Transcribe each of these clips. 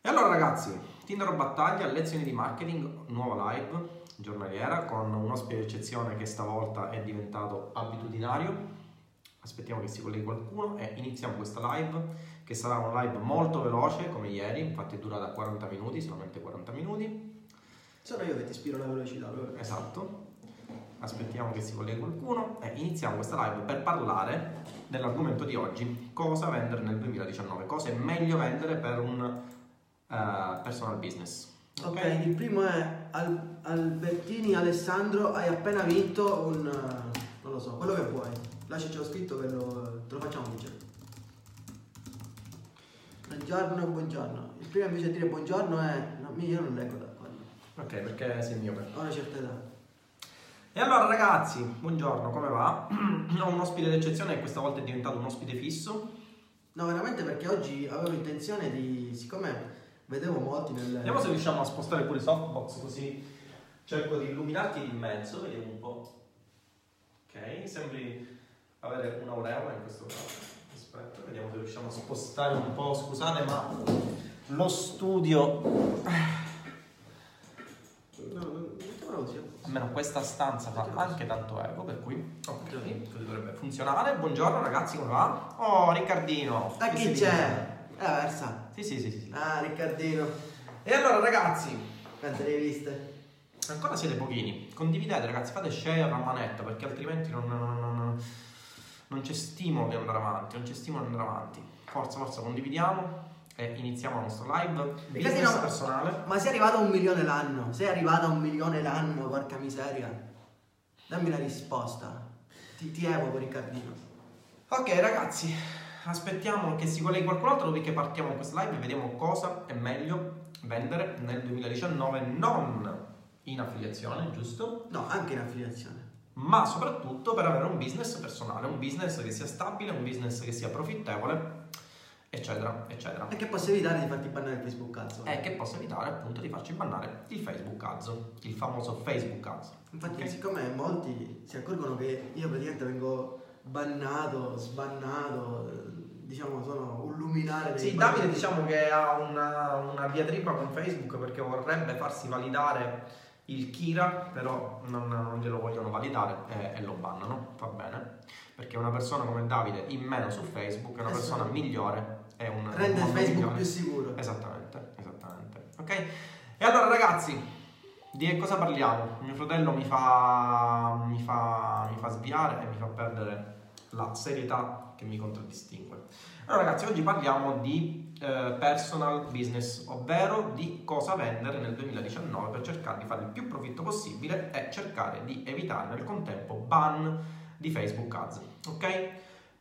E allora ragazzi, Tinder Battaglia, lezioni di marketing, nuova live giornaliera con un ospite d'eccezione che stavolta è diventato abitudinario. Aspettiamo che si colleghi qualcuno e iniziamo questa live che sarà una live molto veloce come ieri, infatti è durata 40 minuti, solamente 40 minuti. Sono io che ti ispiro la velocità. Però. Esatto. Aspettiamo che si colleghi qualcuno e iniziamo questa live per parlare dell'argomento di oggi, cosa vendere nel 2019, cosa è meglio vendere per un uh, personal business. Ok, okay il primo è Al- Albertini Alessandro, hai appena vinto un... non lo so, quello che vuoi. Lasciaci lo scritto che lo, te lo facciamo vincere. Buongiorno, buongiorno. Il primo invece di dire buongiorno è... No, io non leggo da qua. Ok, perché sei mio per... Ho una certa età. E allora ragazzi, buongiorno, come va? Ho un ospite d'eccezione e questa volta è diventato un ospite fisso. No, veramente perché oggi avevo intenzione di, siccome vedevo molti nel... Vediamo se riusciamo a spostare pure i softbox così cerco di illuminarti in mezzo, vediamo un po'. Ok, sembri avere un'aureola in questo caso. Aspetta, vediamo se riusciamo a spostare un po', scusate ma lo studio... No, così. Almeno questa stanza fa anche tanto eco, per cui ok, dovrebbe funzionare. Buongiorno ragazzi, come va? Oh, Riccardino! E chi c'è? È la versa? Sì, sì, sì, sì. Ah, Riccardino. E allora ragazzi, quante le hai viste? Ancora siete pochini. Condividete ragazzi, fate share a manetta perché altrimenti non, non, non, non c'è stimolo di andare avanti, non c'è stimolo di andare avanti. Forza, forza, condividiamo e iniziamo la nostra live business no, personale. Ma sei arrivato a un milione l'anno? Sei arrivato a un milione l'anno, porca miseria. Dammi la risposta. Ti, ti evoco, Riccardino. Ok, ragazzi, aspettiamo che si colleghi qualcun altro perché partiamo in questa live e vediamo cosa è meglio vendere nel 2019 non in affiliazione, giusto? No, anche in affiliazione. Ma soprattutto per avere un business personale, un business che sia stabile, un business che sia profittevole eccetera, eccetera. E che possa evitare di farti bannare il Facebook Ads. E che possa evitare appunto di farci bannare il Facebook Ads, il famoso Facebook Ads. Infatti, okay. siccome molti si accorgono che io praticamente vengo bannato, sbannato, diciamo sono un luminare. Sì, Davide diciamo che ha una, una diatriba con Facebook perché vorrebbe farsi validare il Kira, però non, non glielo vogliono validare e, e lo bannano, va bene perché una persona come Davide in meno su Facebook è una esatto. persona migliore è un rende un Facebook migliore. più sicuro esattamente esattamente ok e allora ragazzi di che cosa parliamo mio fratello mi fa mi fa mi fa sviare e mi fa perdere la serietà che mi contraddistingue allora ragazzi oggi parliamo di eh, personal business ovvero di cosa vendere nel 2019 per cercare di fare il più profitto possibile e cercare di evitare nel contempo ban di Facebook Ads, ok?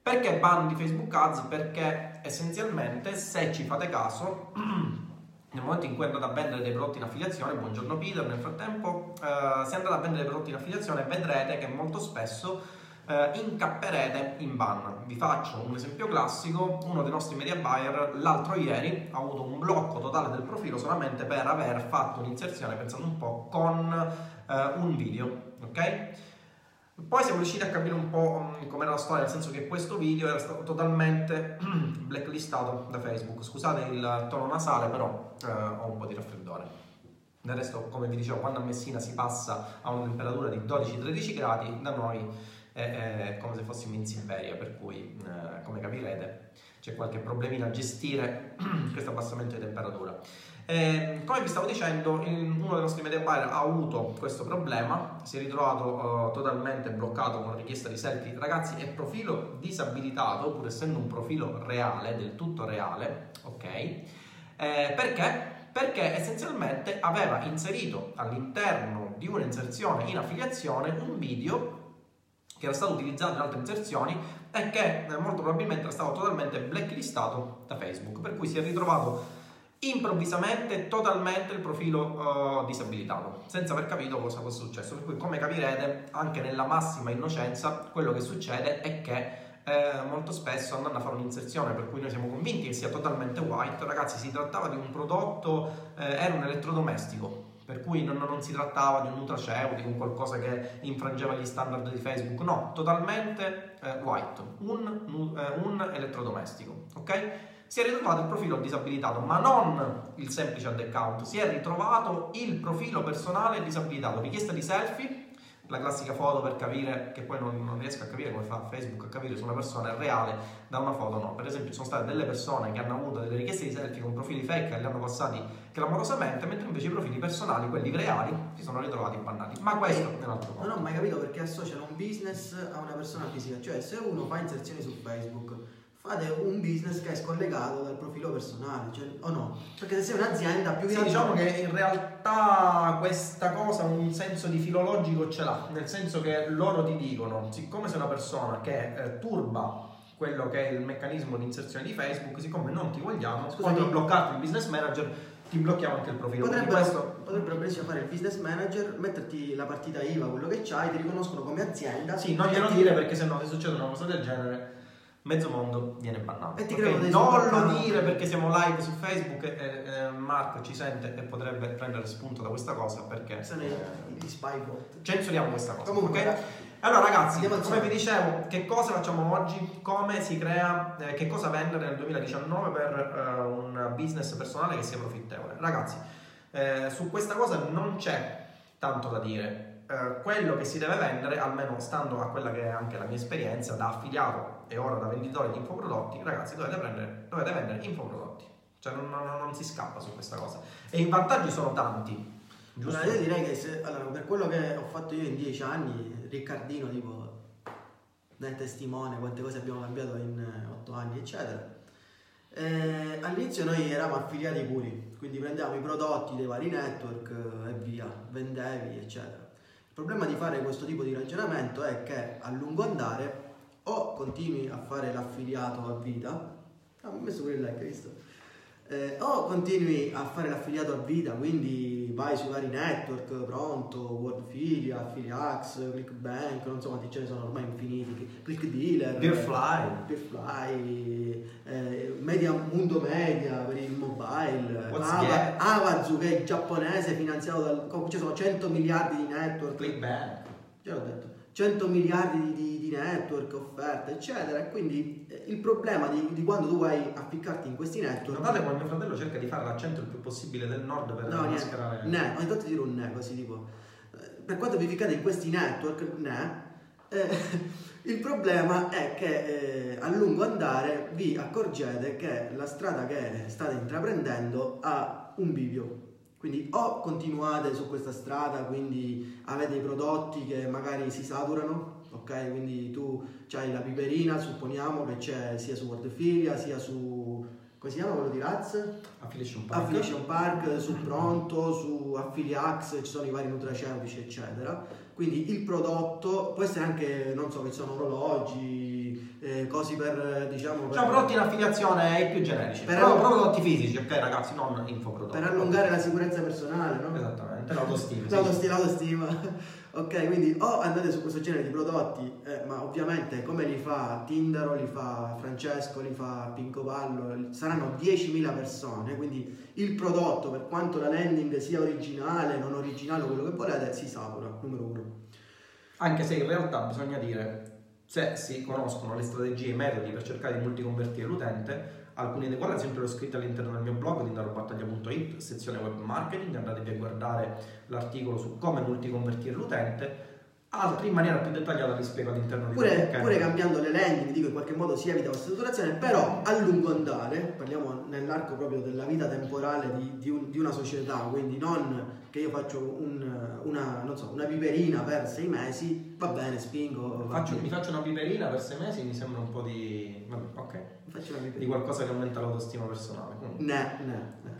Perché ban di Facebook Ads? Perché essenzialmente, se ci fate caso, nel momento in cui andate a vendere dei prodotti in affiliazione, buongiorno Peter, nel frattempo, eh, se andate a vendere dei prodotti in affiliazione vedrete che molto spesso eh, incapperete in ban. Vi faccio un esempio classico, uno dei nostri media buyer l'altro ieri ha avuto un blocco totale del profilo solamente per aver fatto un'inserzione, pensando un po', con eh, un video, ok? Poi siamo riusciti a capire un po' mm, com'era la storia, nel senso che questo video era stato totalmente blacklistato da Facebook. Scusate il tono nasale, però eh, ho un po' di raffreddore. Del resto, come vi dicevo, quando a Messina si passa a una temperatura di 12-13 gradi, da noi è, è, come se fossimo in Siberia, per cui, eh, come capirete, c'è qualche problemino a gestire questo abbassamento di temperatura. Eh, come vi stavo dicendo, uno dei nostri media buyer ha avuto questo problema, si è ritrovato uh, totalmente bloccato con richiesta di selfie. Ragazzi, è profilo disabilitato, pur essendo un profilo reale, del tutto reale, ok? Eh, perché? Perché essenzialmente aveva inserito all'interno di un'inserzione in affiliazione un video che era stato utilizzato in altre inserzioni e che eh, molto probabilmente era stato totalmente blacklistato da Facebook, per cui si è ritrovato improvvisamente totalmente il profilo uh, disabilitato senza aver capito cosa fosse successo. Per cui come capirete anche nella massima innocenza quello che succede è che eh, molto spesso andando a fare un'inserzione per cui noi siamo convinti che sia totalmente white ragazzi si trattava di un prodotto eh, era un elettrodomestico per cui non, non, si trattava di un nutraceutico, un qualcosa che infrangeva gli standard di Facebook, no, totalmente eh, white, un, eh, un elettrodomestico, ok? si è ritrovato il profilo disabilitato, ma non il semplice ad account, si è ritrovato il profilo personale disabilitato, richiesta di selfie la classica foto per capire, che poi non, non, riesco a capire come fa Facebook a capire se una persona è reale da una foto no. Per esempio ci sono state delle persone che hanno avuto delle richieste di selfie con profili fake e li hanno passati clamorosamente, mentre invece i profili personali, quelli reali, si sono ritrovati bannati. Ma questo è un altro punto. Non ho mai capito perché associano un business a una persona fisica, cioè se uno fa inserzioni su Facebook fate un business che è scollegato dal profilo personale, cioè, o no? Perché se sei un'azienda più Sì, diciamo che in realtà questa cosa un senso di filologico ce l'ha, nel senso che loro ti dicono, siccome sei una persona che eh, turba quello che è il meccanismo di inserzione di Facebook, siccome non ti vogliamo, Scusami. quando bloccarti il business manager ti blocchiamo anche il profilo. Potrebbero, questo... potrebbero benissimo fare il business manager, metterti la partita IVA, quello che c'hai, ti riconoscono come azienda. Sì, non glielo dire perché sennò se succede una cosa del genere mezzo mondo viene bannato. E ti okay? Non lo dire perché siamo live su Facebook e eh, Marco ci sente e potrebbe prendere spunto da questa cosa perché sono gli spy bot. Censuriamo questa cosa. Comunque, okay? Allora ragazzi, come vi dicevo, che cosa facciamo oggi? Come si crea, eh, che cosa vendere nel 2019 per eh, un business personale che sia profittevole? Ragazzi, eh, su questa cosa non c'è tanto da dire. Eh, quello che si deve vendere, almeno stando a quella che è anche la mia esperienza da affiliato e ora da venditore di infoprodotti, ragazzi, dovete, prendere, dovete vendere infoprodotti. Cioè non, non, non, si scappa su questa cosa. E i vantaggi sono tanti. Giusto? Allora, io direi che se, allora, per quello che ho fatto io in dieci anni, Riccardino tipo ne testimone quante cose abbiamo cambiato in eh, otto anni, eccetera. Eh, all'inizio noi eravamo affiliati puri, quindi prendevamo i prodotti dei vari network e via, vendevi, eccetera. Il problema di fare questo tipo di ragionamento è che a lungo andare o continui a fare l'affiliato a vita, ah, ho messo pure il like, visto? Eh, o continui a fare l'affiliato a vita, quindi vai sui vari network, Pronto, Wordfilia, Affiliax, ClickBank, non so quanti ce ne sono ormai infiniti, ClickDealer, Peerfly, Peerfly eh, media, Mundo Media per il mobile, Ava, Avazu che è giapponese finanziato dal... ci sono 100 miliardi di network. ClickBank. Già l'ho detto. 100 miliardi di, di network, offerte, eccetera. Quindi eh, il problema di, di, quando tu vai a piccarti in questi network. Notate come mio fratello cerca di fare l'accento il più possibile del nord per no, mascherare. Ne, ogni tanto dire un ne così tipo. Eh, per quanto vi ficcate in questi network, ne. Eh, il problema è che eh, a lungo andare vi accorgete che la strada che state intraprendendo ha un bivio quindi o continuate su questa strada, quindi avete i prodotti che magari si saturano, ok? Quindi tu hai la piperina, supponiamo che c'è sia su Wordfilia sia su come si chiama quello di Raz? Affiliation Park. Affiliation Park, su Pronto, su Affiliax, ci sono i vari nutraceutici, eccetera. Quindi il prodotto può essere anche, non so, che sono orologi, eh, cosi per, diciamo... Per, cioè prodotti in affiliazione ai più generici, per però prodotti fisici, ok ragazzi, non infoprodotti. Per allungare la sicurezza personale, no? Esattamente, l'autostima. l'autostima, l'autostima. Ok, quindi o andate su questo genere di prodotti, eh, ma ovviamente come li fa Tindaro, li fa Francesco, li fa Pinco Pallo, saranno 10.000 persone, quindi il prodotto, per quanto la landing sia originale, non originale, quello che volete, si satura, numero uno. Anche se in realtà bisogna dire, se si conoscono le strategie e i metodi per cercare di multiconvertire l'utente, alcuni dei quali ad esempio l'ho scritto all'interno del mio blog lindarobattaglia.it, sezione web marketing, andatevi a guardare l'articolo su come multiconvertire l'utente, altri in maniera più dettagliata li spiego all'interno di pure, pure cambiando le landing, dico in qualche modo si evita questa saturazione, però a lungo andare, parliamo nell'arco proprio della vita temporale di, di, un, di una società, quindi non che io faccio un, una, so, una, piperina per sei mesi, va bene, spingo. Faccio, mi faccio una piperina per sei mesi, mi sembra un po' di... ok. Di qualcosa che aumenta l'autostima personale. No, no. Okay.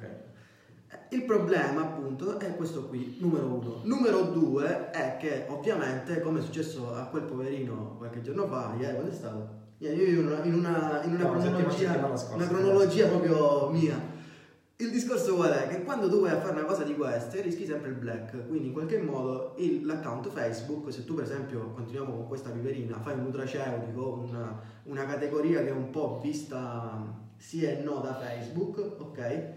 Il problema appunto è questo qui, numero uno. Numero due è che ovviamente, come è successo a quel poverino qualche giorno fa, ieri, quando è stato? Io vivo in una, in una, in una no, cronologia, scorsa, una cronologia proprio mia il discorso qual è? Che quando tu vai a fare una cosa di queste rischi sempre il black, quindi in qualche modo il, l'account Facebook, se tu per esempio continuiamo con questa piperina, fai un nutraceutico, una, una categoria che è un po' vista sì e no da Facebook, ok?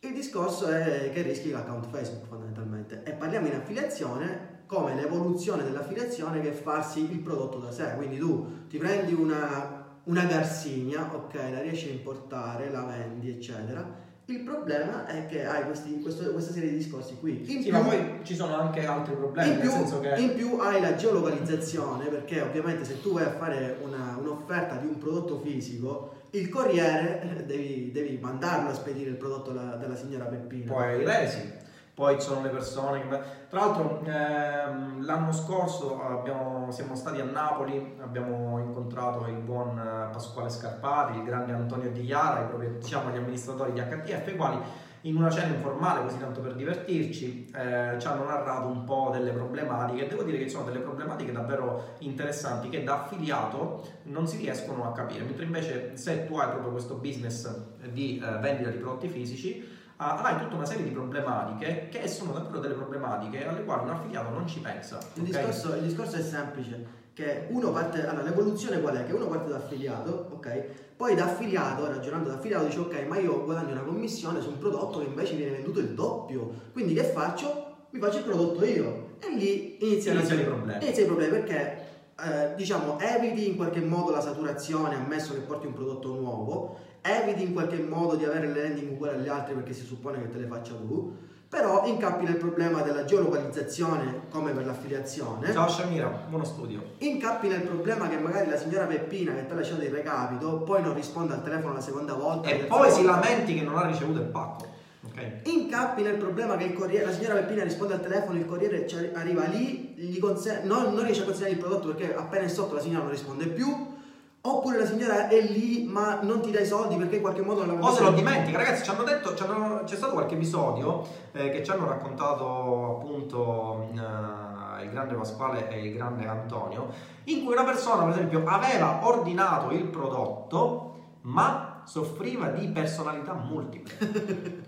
Il discorso è che rischi l'account Facebook fondamentalmente e parliamo in affiliazione come l'evoluzione dell'affiliazione che è farsi il prodotto da sé, quindi tu ti prendi una una garsigna, ok, la riesci a importare, la vendi, eccetera. Il problema è che hai questi, questo, questa serie di discorsi qui. In sì, più, ma poi ci sono anche altri problemi. In più, che... in più hai la geolocalizzazione, perché ovviamente se tu vai a fare una, un'offerta di un prodotto fisico, il corriere devi, devi mandarlo a spedire il prodotto alla, dalla signora Peppina. Poi i resi poi ci sono le persone che... Tra l'altro ehm, l'anno scorso abbiamo, siamo stati a Napoli, abbiamo incontrato il buon eh, Pasquale Scarpati, il grande Antonio Di proprio, diciamo, gli amministratori di HTF, i quali in una cena informale, così tanto per divertirci, eh, ci hanno narrato un po' delle problematiche. Devo dire che sono delle problematiche davvero interessanti che da affiliato non si riescono a capire, mentre invece se tu hai proprio questo business di eh, vendita di prodotti fisici, avrai tutta una serie di problematiche che sono davvero delle problematiche alle quali un affiliato non ci pensa. Il, okay? discorso, il discorso, è semplice, che uno parte, allora l'evoluzione qual è? Che uno parte da affiliato, ok? Poi da affiliato, ragionando da affiliato, dice ok, ma io guadagno una commissione su un prodotto che invece viene venduto il doppio, quindi che faccio? Mi faccio il prodotto io. E lì iniziano, iniziano i problemi. Iniziano i problemi perché eh, diciamo eviti in qualche modo la saturazione ammesso che porti un prodotto nuovo eviti in qualche modo di avere le landing uguali agli altri perché si suppone che te le faccia tu, però incappi nel problema della geolocalizzazione come per l'affiliazione. Ciao Shamira, buono studio. Incappi nel problema che magari la signora Peppina che ti ha lasciato il recapito poi non risponde al telefono la seconda volta. E poi si lamenti che non ha ricevuto il pacco. Okay. Incappi nel problema che corriere, la signora Peppina risponde al telefono, il corriere arriva lì, conse- non, non riesce a consegnare il prodotto perché appena è sotto la signora non risponde più Oppure la signora è lì ma non ti dai soldi perché in qualche modo non la O se lo dimentica, ragazzi, ci hanno detto, ci hanno, c'è stato qualche episodio eh, che ci hanno raccontato appunto eh, il grande Pasquale e il grande Antonio, in cui una persona, per esempio, aveva ordinato il prodotto ma soffriva di personalità multiple.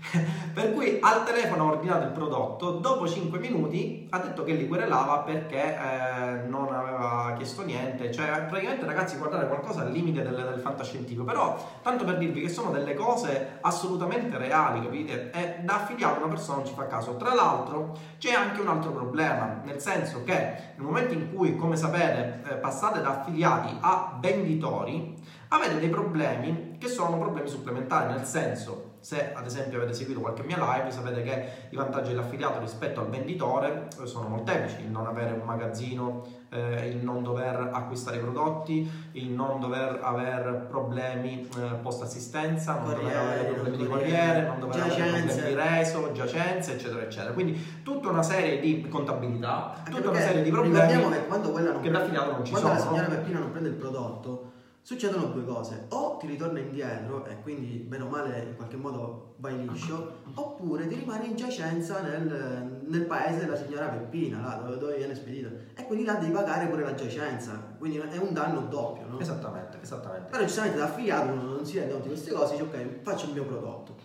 per cui al telefono ha ordinato il prodotto, dopo 5 minuti ha detto che li querelava perché eh, non aveva chiesto niente, cioè praticamente ragazzi guardate qualcosa al limite del, del fantascientifico, però tanto per dirvi che sono delle cose assolutamente reali, capite? E da affiliato una persona non ci fa caso. Tra l'altro c'è anche un altro problema, nel senso che nel momento in cui, come sapete, eh, passate da affiliati a venditori, avete dei problemi che sono problemi supplementari, nel senso se ad esempio avete seguito qualche mia live sapete che i vantaggi dell'affiliato rispetto al venditore eh, sono molteplici, il non avere un magazzino, eh, il non dover acquistare i prodotti, il non dover avere problemi eh, post assistenza, non dover avere problemi di corriere, non dover giacenze. avere problemi di reso, giacenze eccetera eccetera. Quindi tutta una serie di contabilità, Anche tutta una serie di problemi che quando quella non che l'affiliato non ci quando sono. Quando la signora Peppina non prende il prodotto succedono due cose, o ti ritorna indietro e quindi bene o male in qualche modo vai liscio, oppure ti rimani in giacenza nel, nel paese della signora Peppina, là dove, dove, viene spedito, e quindi là devi pagare pure la giacenza, quindi è un danno doppio, no? Esattamente, esattamente. Però giustamente da affiliato uno non si rende conto di queste cose, dice ok, faccio il mio prodotto.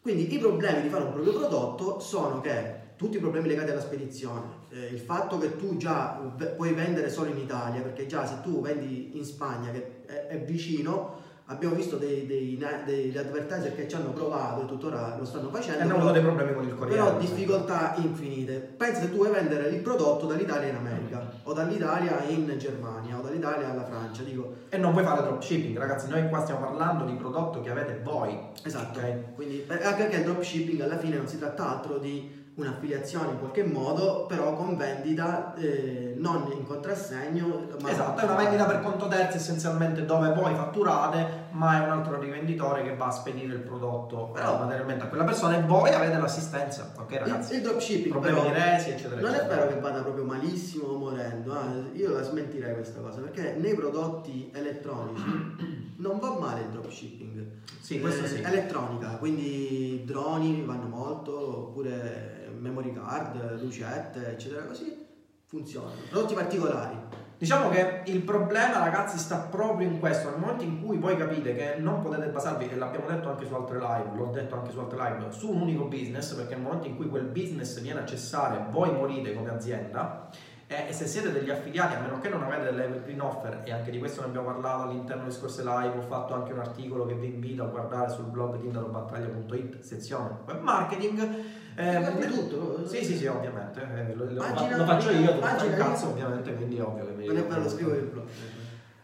Quindi i problemi di fare un proprio prodotto sono che tutti i problemi legati alla spedizione, eh, il fatto che tu già puoi vendere solo in Italia, perché già se tu vendi in Spagna che è, è vicino, abbiamo visto dei, dei, degli advertiser che ci hanno provato e tuttora lo stanno facendo. E hanno avuto dei problemi con il corriere. Però difficoltà infinite. Pensa se tu vuoi vendere il prodotto dall'Italia in America, o dall'Italia in Germania, o dall'Italia alla Francia, dico. E non puoi fare dropshipping, ragazzi, noi qua stiamo parlando di prodotto che avete voi. Esatto. Okay? Quindi, anche perché il dropshipping alla fine non si tratta altro di un'affiliazione in qualche modo, però con vendita eh, non in contrassegno. Ma esatto, è una vendita per conto terzi essenzialmente dove voi fatturate, ma è un altro rivenditore che va a spedire il prodotto però, materialmente a quella persona e voi avete l'assistenza. Ok ragazzi? Il, il dropshipping problemi però, di resi, eccetera. Non eccetera. è vero che vada proprio malissimo o morendo, eh? io la smentirei questa cosa, perché nei prodotti elettronici non va male il dropshipping. Sì, questo eh, sì. Elettronica, quindi droni vanno molto, oppure memory card, lucette, eccetera, così funzionano. Prodotti particolari. Diciamo che il problema, ragazzi, sta proprio in questo. Nel momento in cui voi capite che non potete basarvi, e l'abbiamo detto anche su altre live, l'ho detto anche su altre live, su un unico business, perché nel momento in cui quel business viene a cessare, voi morite come azienda e se siete degli affiliati, a meno che non avete delle evergreen offer, e anche di questo ne abbiamo parlato all'interno di scorse live, ho fatto anche un articolo che vi invito a guardare sul blog tindarobattaglia.it, sezione web marketing. Eh, tutto? Sì, sì, sì, ovviamente. Eh, lo, lo, lo, faccio io, il cazzo, ovviamente, quindi è ovvio che mi Non è bello, scrivo il blog.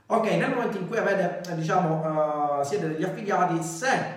Ok, nel momento in cui avete, eh, diciamo, uh, siete degli affiliati, se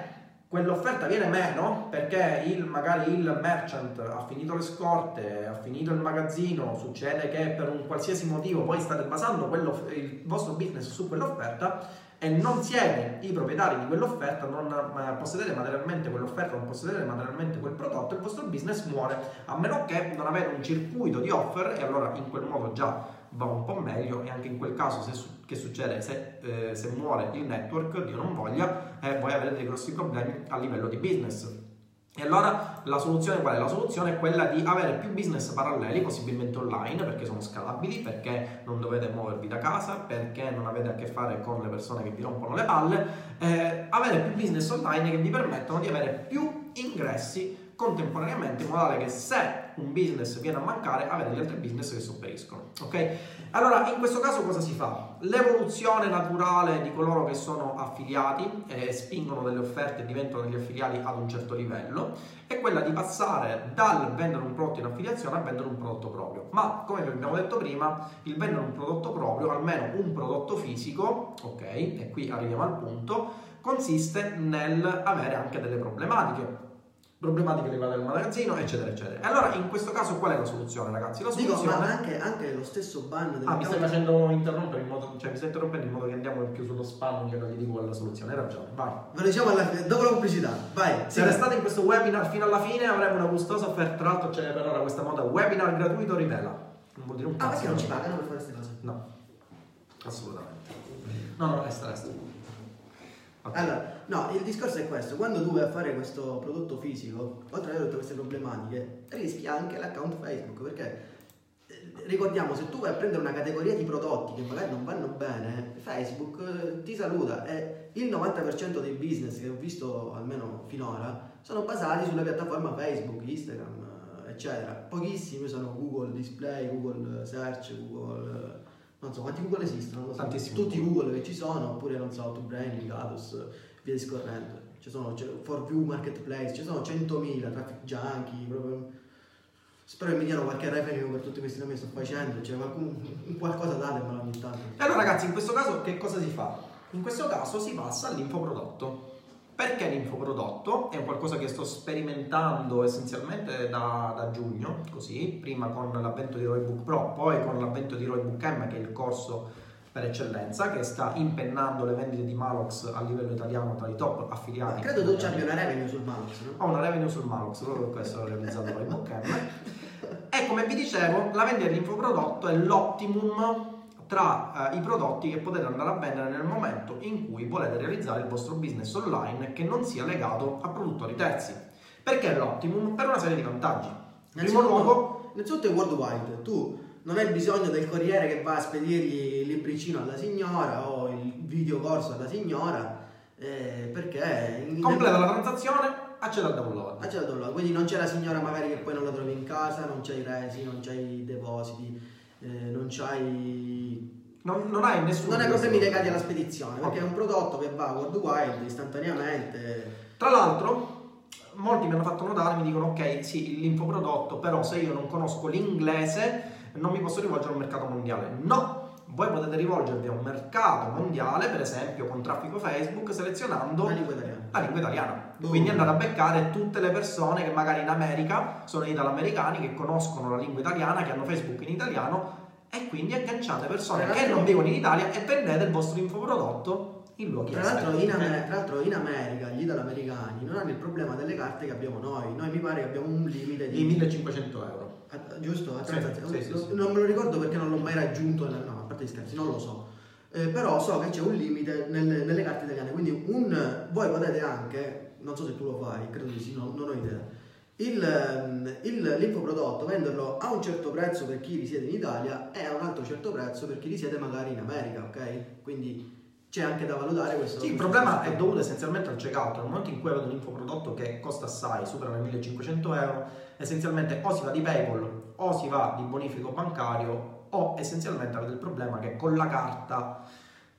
quell'offerta viene meno perché il, magari il merchant ha finito le scorte, ha finito il magazzino, succede che per un qualsiasi motivo voi state basando quello, il vostro business su quell'offerta e non siete i proprietari di quell'offerta, non possedete materialmente quell'offerta, non possedete materialmente quel prodotto, il vostro business muore a meno che non avete un circuito di offer e allora in quel modo già va un po' meglio e anche in quel caso se, che succede se, eh, se muore il network, Dio non voglia, eh, voi avrete dei grossi problemi a livello di business. E allora la soluzione qual è? La soluzione è quella di avere più business paralleli, possibilmente online, perché sono scalabili, perché non dovete muovervi da casa, perché non avete a che fare con le persone che vi rompono le palle, eh, avere più business online che vi permettono di avere più ingressi contemporaneamente in modo tale che se un business viene a mancare avete gli altri business che sopperiscono ok? Allora in questo caso cosa si fa? L'evoluzione naturale di coloro che sono affiliati e spingono delle offerte e diventano degli affiliati ad un certo livello è quella di passare dal vendere un prodotto in affiliazione a vendere un prodotto proprio. Ma come vi abbiamo detto prima il vendere un prodotto proprio almeno un prodotto fisico ok? E qui arriviamo al punto consiste nel avere anche delle problematiche problematiche legate al magazzino, eccetera, eccetera. E allora in questo caso qual è la soluzione, ragazzi? La soluzione... Dico, ma anche, anche lo stesso ban del Ah, mi stai facendo interrompere in modo, cioè mi stai interrompendo in modo che andiamo più sullo spam che non gli dico qual è la soluzione. Hai ragione, vai. Ve lo diciamo alla fine, dopo la pubblicità, vai. Se restate in questo webinar fino alla fine avremo una gustosa offerta, tra l'altro c'è per ora questa moda webinar gratuito rivela. Non vuol dire un cazzo. Ah, perché non ci pagano per fare queste cose? No, assolutamente. No, no, resta, resta. Okay. Allora, no, il discorso è questo, quando tu vai a fare questo prodotto fisico, oltre avere tutte queste problematiche, rischi anche l'account Facebook, perché eh, ricordiamo, se tu vai a prendere una categoria di prodotti che magari non vanno bene, Facebook eh, ti saluta e il 90% dei business che ho visto almeno finora sono basati sulla piattaforma Facebook, Instagram, eh, eccetera. Pochissimi sono Google Display, Google Search, Google non so quanti Google esistono, so, tutti i Google che ci sono, oppure non so, TubeBrain, Gatus, via discorrendo. Ci sono cioè, ForView Marketplace, ci sono 100.000 traffic junkie, proprio... Spero che mi diano qualche revenue per tutti questi nomi che sto facendo, cioè qualcun, qualcosa datemelo ogni tanto. E allora ragazzi, in questo caso che cosa si fa? In questo caso si passa all'infoprodotto. Perché l'infoprodotto? È qualcosa che sto sperimentando essenzialmente da, da, giugno, così, prima con l'avvento di Roybook Pro, poi con l'avvento di Roybook M, che è il corso per eccellenza, che sta impennando le vendite di Malox a livello italiano tra i top affiliati. Ma credo tu ci abbia una revenue sul Malox, no? Ho una revenue sul Malox, proprio per questo ho realizzato Roybook M. E come vi dicevo, la vendita dell'infoprodotto è l'optimum tra eh, i prodotti che potete andare a vendere nel momento in cui volete realizzare il vostro business online che non sia legato a produttori terzi. Perché è l'optimum? Per una serie di vantaggi. In primo luogo, innanzitutto è worldwide, tu non hai bisogno del corriere che va a spedirgli il libricino alla signora o il videocorso alla signora eh, perché completa la transazione accede al download accede al download quindi non c'è la signora magari che poi non la trovi in casa non c'hai i resi non c'hai i depositi eh, non c'hai non, non, hai nessuno. Non hai problemi legati alla spedizione, perché okay. è un prodotto che va worldwide istantaneamente. Tra l'altro, molti mi hanno fatto notare, mi dicono ok, sì, l'infoprodotto, però se io non conosco l'inglese non mi posso rivolgere a un mercato mondiale. No, voi potete rivolgervi a un mercato mondiale, per esempio con traffico Facebook, selezionando la lingua italiana. La lingua italiana. Uh. Quindi andate a beccare tutte le persone che magari in America sono italo-americani, che conoscono la lingua italiana, che hanno Facebook in italiano e quindi agganciate persone che non vivono in Italia e vendete il vostro infoprodotto in luoghi tra l'altro in, Amer- tra l'altro in America gli italo-americani non hanno il problema delle carte che abbiamo noi. Noi mi pare che abbiamo un limite di, di 1500 euro. A, giusto? A sì, sì, sì, non me lo ricordo perché non l'ho mai raggiunto, no, a parte gli scherzi, non lo so. Eh, però so che c'è un limite nelle, nelle, carte italiane, quindi un, voi potete anche, non so se tu lo fai, credo di sì, no, non ho idea, il, il, l'infoprodotto venderlo a un certo prezzo per chi risiede in Italia e a un altro certo prezzo per chi risiede magari in America, ok? Quindi c'è anche da valutare questo. Sì, il problema è dovuto essenzialmente al checkout. Nel momento in cui vedo un infoprodotto che costa assai, supera le 1500 euro, essenzialmente o si va di PayPal o si va di bonifico bancario o essenzialmente avete il problema che con la carta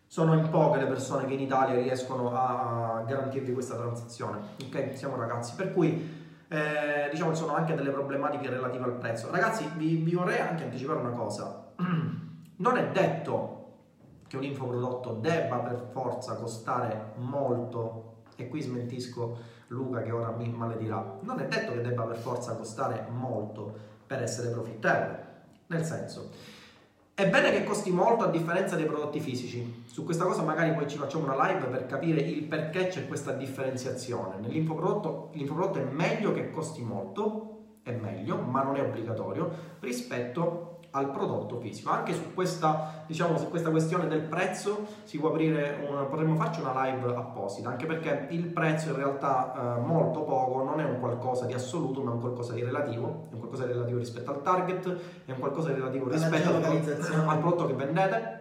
sono in poche le persone che in Italia riescono a garantirvi questa transazione. Ok, siamo ragazzi. Per cui eh, diciamo sono anche delle problematiche relative al prezzo. Ragazzi, vi, vi vorrei anche anticipare una cosa. non è detto che un infoprodotto debba per forza costare molto, e qui smentisco Luca che ora mi maledirà, non è detto che debba per forza costare molto per essere profittevole. Nel senso, è bene che costi molto a differenza dei prodotti fisici. Su questa cosa magari poi ci facciamo una live per capire il perché c'è questa differenziazione. Nell'infoprodotto l'infoprodotto è meglio che costi molto, è meglio, ma non è obbligatorio, rispetto al prodotto fisico. Anche su questa, diciamo, su questa questione del prezzo si può aprire una, potremmo farci una live apposita, anche perché il prezzo in realtà eh, molto poco non è un qualcosa di assoluto, ma è un qualcosa di relativo, è un qualcosa di relativo rispetto al target, è un qualcosa di relativo rispetto al, al prodotto che vendete.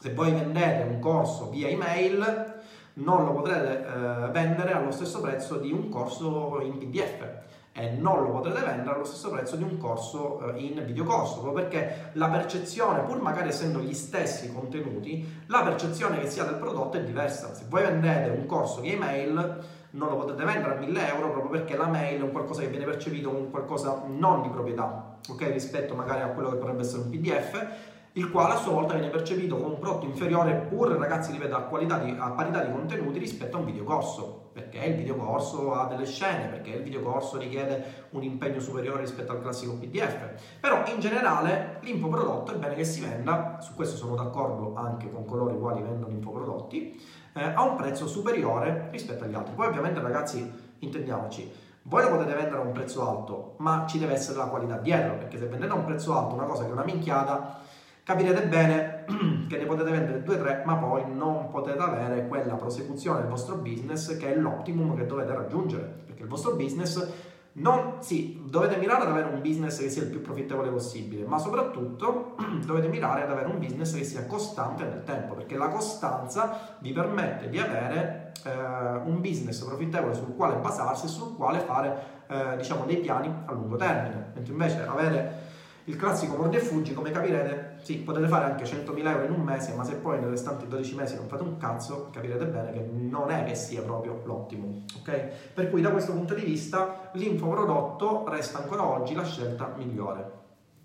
Se voi vendete un corso via email, non lo potrete eh, vendere allo stesso prezzo di un corso in PDF e non lo potrete vendere allo stesso prezzo di un corso eh, in videocorso, proprio perché la percezione, pur magari essendo gli stessi contenuti, la percezione che si ha del prodotto è diversa. Se voi vendete un corso via email, non lo potete vendere a 1000 euro proprio perché la mail è un qualcosa che viene percepito come qualcosa non di proprietà, ok? Rispetto magari a quello che potrebbe essere un PDF il quale a sua volta viene percepito come un prodotto inferiore, pur ragazzi, ripeto, a, di, a parità di contenuti rispetto a un videocorso, perché il videocorso ha delle scene, perché il videocorso richiede un impegno superiore rispetto al classico PDF. Però in generale l'infoprodotto è bene che si venda, su questo sono d'accordo anche con coloro i quali vendono infoprodotti, eh, a un prezzo superiore rispetto agli altri. Poi ovviamente ragazzi, intendiamoci, voi lo potete vendere a un prezzo alto, ma ci deve essere la qualità dietro, perché se vendete a un prezzo alto una cosa che è una minchiata, capirete bene che ne potete vendere 2-3 ma poi non potete avere quella prosecuzione del vostro business che è l'optimum che dovete raggiungere. Perché il vostro business non, sì, dovete mirare ad avere un business che sia il più profittevole possibile, ma soprattutto dovete mirare ad avere un business che sia costante nel tempo, perché la costanza vi permette di avere eh, un business profittevole sul quale basarsi e sul quale fare eh, diciamo dei piani a lungo termine, mentre invece avere il classico mordi e fuggi, come capirete, sì, potete fare anche 100.000 euro in un mese, ma se poi nei restanti 12 mesi non fate un cazzo, capirete bene che non è che sia proprio l'ottimo, ok? Per cui da questo punto di vista l'infoprodotto resta ancora oggi la scelta migliore.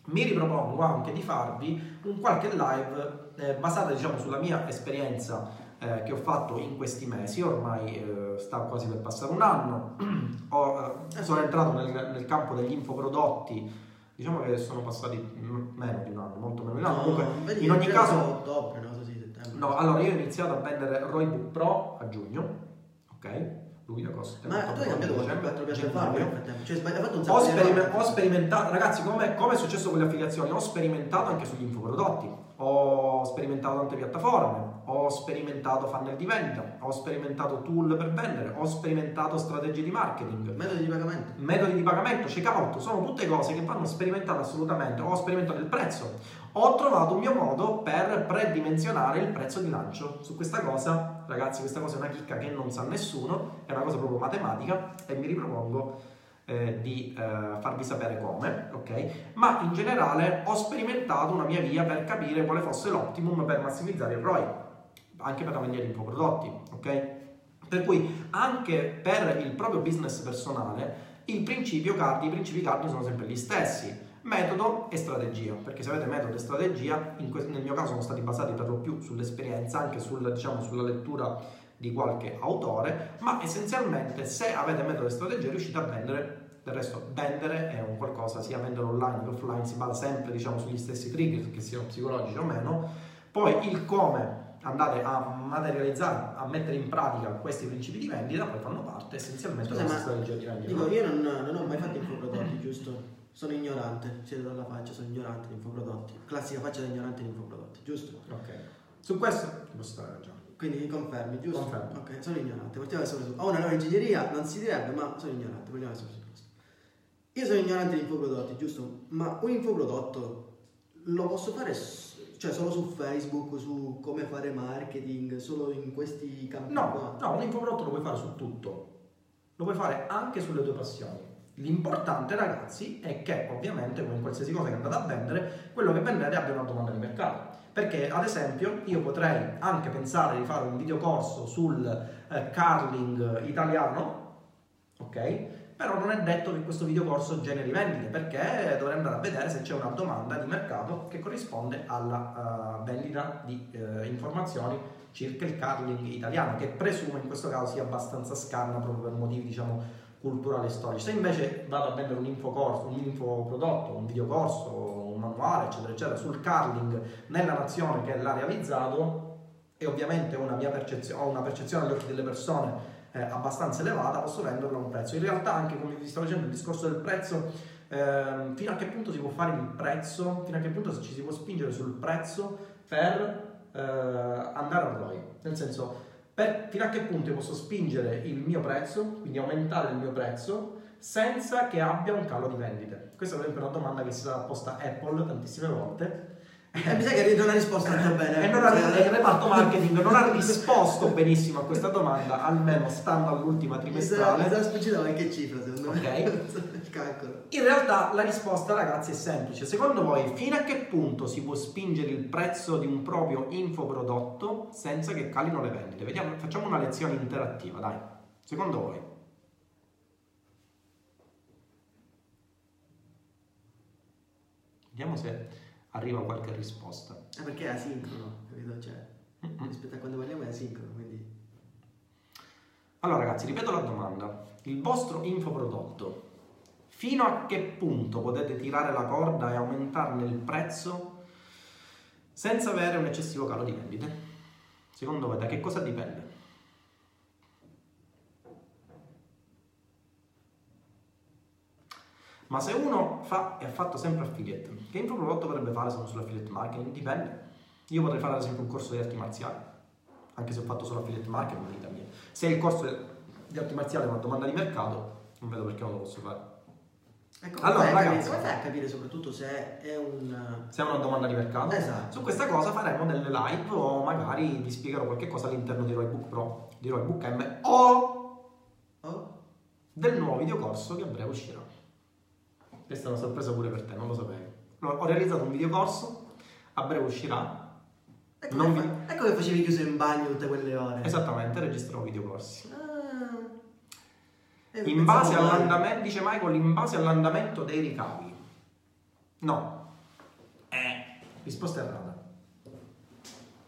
Mi ripropongo anche di farvi un qualche live eh, basata diciamo sulla mia esperienza eh, che ho fatto in questi mesi, ormai eh, sta quasi per passare un anno, ho, eh, sono entrato nel, nel campo degli infoprodotti Diciamo che sono passati meno di un anno, molto meno di un anno. No, Comunque, in ogni caso. Ottobre, no? Sì, settembre. No, allora io ho iniziato a vendere Roybook Pro a giugno, ok? Lui da cosa? Ma tu hai cambiato qualche altro piace fare? Cioè, hai fatto un ho, sperime- ho sperimentato, ragazzi, come, come è successo con le affiliazioni, ho sperimentato anche sugli infoprodotti ho sperimentato tante piattaforme, ho sperimentato funnel di vendita, ho sperimentato tool per vendere, ho sperimentato strategie di marketing, metodi di pagamento, metodi di pagamento, checkout, sono tutte cose che vanno sperimentate assolutamente. Ho sperimentato il prezzo, ho trovato un mio modo per predimensionare il prezzo di lancio. Su questa cosa, ragazzi, questa cosa è una chicca che non sa nessuno, è una cosa proprio matematica e mi ripropongo eh, di eh, farvi sapere come, ok? Ma in generale ho sperimentato una mia via per capire quale fosse l'optimum per massimizzare il ROI, anche per la vendita di infoprodotti, ok? Per cui anche per il proprio business personale il principio cardi, i principi cardi sono sempre gli stessi, metodo e strategia, perché se avete metodo e strategia, questo, nel mio caso sono stati basati per lo più sull'esperienza, anche sul, diciamo, sulla lettura di qualche autore, ma essenzialmente se avete metodo e strategia riuscite a vendere del resto vendere è un qualcosa, sia vendere online che offline, si basa sempre diciamo, sugli stessi trigger, che siano psicologici o meno. Poi il come andate a materializzare, a mettere in pratica questi principi di vendita, poi fanno parte essenzialmente della strategia di vendita. Dico, io non, non ho mai fatto infoprodotti, giusto? Sono ignorante, siete dalla faccia, sono ignorante di infoprodotti. Classica faccia da ignorante di infoprodotti, giusto? Ok. Su questo posso stare ragione. Quindi confermi, giusto? Confermi. Ok, sono ignorante. Partiamo adesso su. Ho una nuova ingegneria, non si direbbe, ma sono ignorante. Partiamo su questo. Io sono ignorante di infoprodotti, giusto? Ma un infoprodotto lo posso fare cioè solo su Facebook, su come fare marketing, solo in questi campi no? No, un infoprodotto lo puoi fare su tutto. Lo puoi fare anche sulle tue passioni. L'importante, ragazzi, è che ovviamente, come in qualsiasi cosa che andate a vendere, quello che vendete abbia una domanda di mercato. Perché, ad esempio, io potrei anche pensare di fare un videocorso sul eh, curling italiano, ok? però non è detto che questo videocorso generi vendite perché dovrei andare a vedere se c'è una domanda di mercato che corrisponde alla uh, vendita di uh, informazioni circa il curling italiano che presumo in questo caso sia abbastanza scarna proprio per motivi diciamo culturali e storici. Se invece vado a vendere un infocorso, un infoprodotto, un videocorso, manuale eccetera eccetera sul curling nella nazione che l'ha realizzato e ovviamente una mia percezione, ho una percezione agli occhi delle persone eh, abbastanza elevata, posso venderlo a un prezzo. In realtà, anche come vi stavo dicendo, il discorso del prezzo, ehm, fino a che punto si può fare il prezzo, fino a che punto ci si può spingere sul prezzo per eh, andare a ROI. Nel senso, per, fino a che punto io posso spingere il mio prezzo, quindi aumentare il mio prezzo, senza che abbia un calo di vendite? Questa è per esempio una domanda che si è stata posta Apple tantissime volte eh, mi sa che non ha risposto tanto bene. E non ha, il reparto marketing non ha risposto benissimo a questa domanda, almeno stando all'ultima trimestrale. Mi sa sfuggito qualche cifra, secondo me. Ok. In realtà la risposta, ragazzi, è semplice. Secondo voi, fino a che punto si può spingere il prezzo di un proprio infoprodotto senza che calino le vendite? Vediamo, facciamo una lezione interattiva, dai. Secondo voi? Vediamo se arriva qualche risposta. Ah, perché è asincrono, capito? Cioè, mm-hmm. rispetto a quando parliamo è asincrono, quindi... Allora ragazzi, ripeto la domanda. Il vostro infoprodotto, fino a che punto potete tirare la corda e aumentarne il prezzo senza avere un eccessivo calo di vendite? Secondo voi da che cosa dipende? Ma se uno fa e ha fatto sempre affiliate, che infoprodotto potrebbe fare se non sull'affiliate marketing? Dipende. Io potrei fare ad esempio un corso di arti marziali, anche se ho fatto solo affiliate marketing in vita mia. Se il corso di arti marziali è una domanda di mercato, non vedo perché non lo posso fare. Ecco, allora, ragazzi, come fai a capire soprattutto se è un... Se è una domanda di mercato? Esatto. Su questa cosa faremo delle live o magari vi spiegherò qualche cosa all'interno di Roybook Pro, di Roybook M o oh. del nuovo videocorso che a breve uscirà. Questa è una sorpresa pure per te, non lo sapevi. Ho realizzato un videocorso, a breve uscirà. Ecco, non vi... ecco che facevi chiuso in bagno tutte quelle ore. Esattamente, registravo videocorsi. Ah. In base all'andamento, dice Michael, in base all'andamento dei ricavi. No. Eh, risposta errata.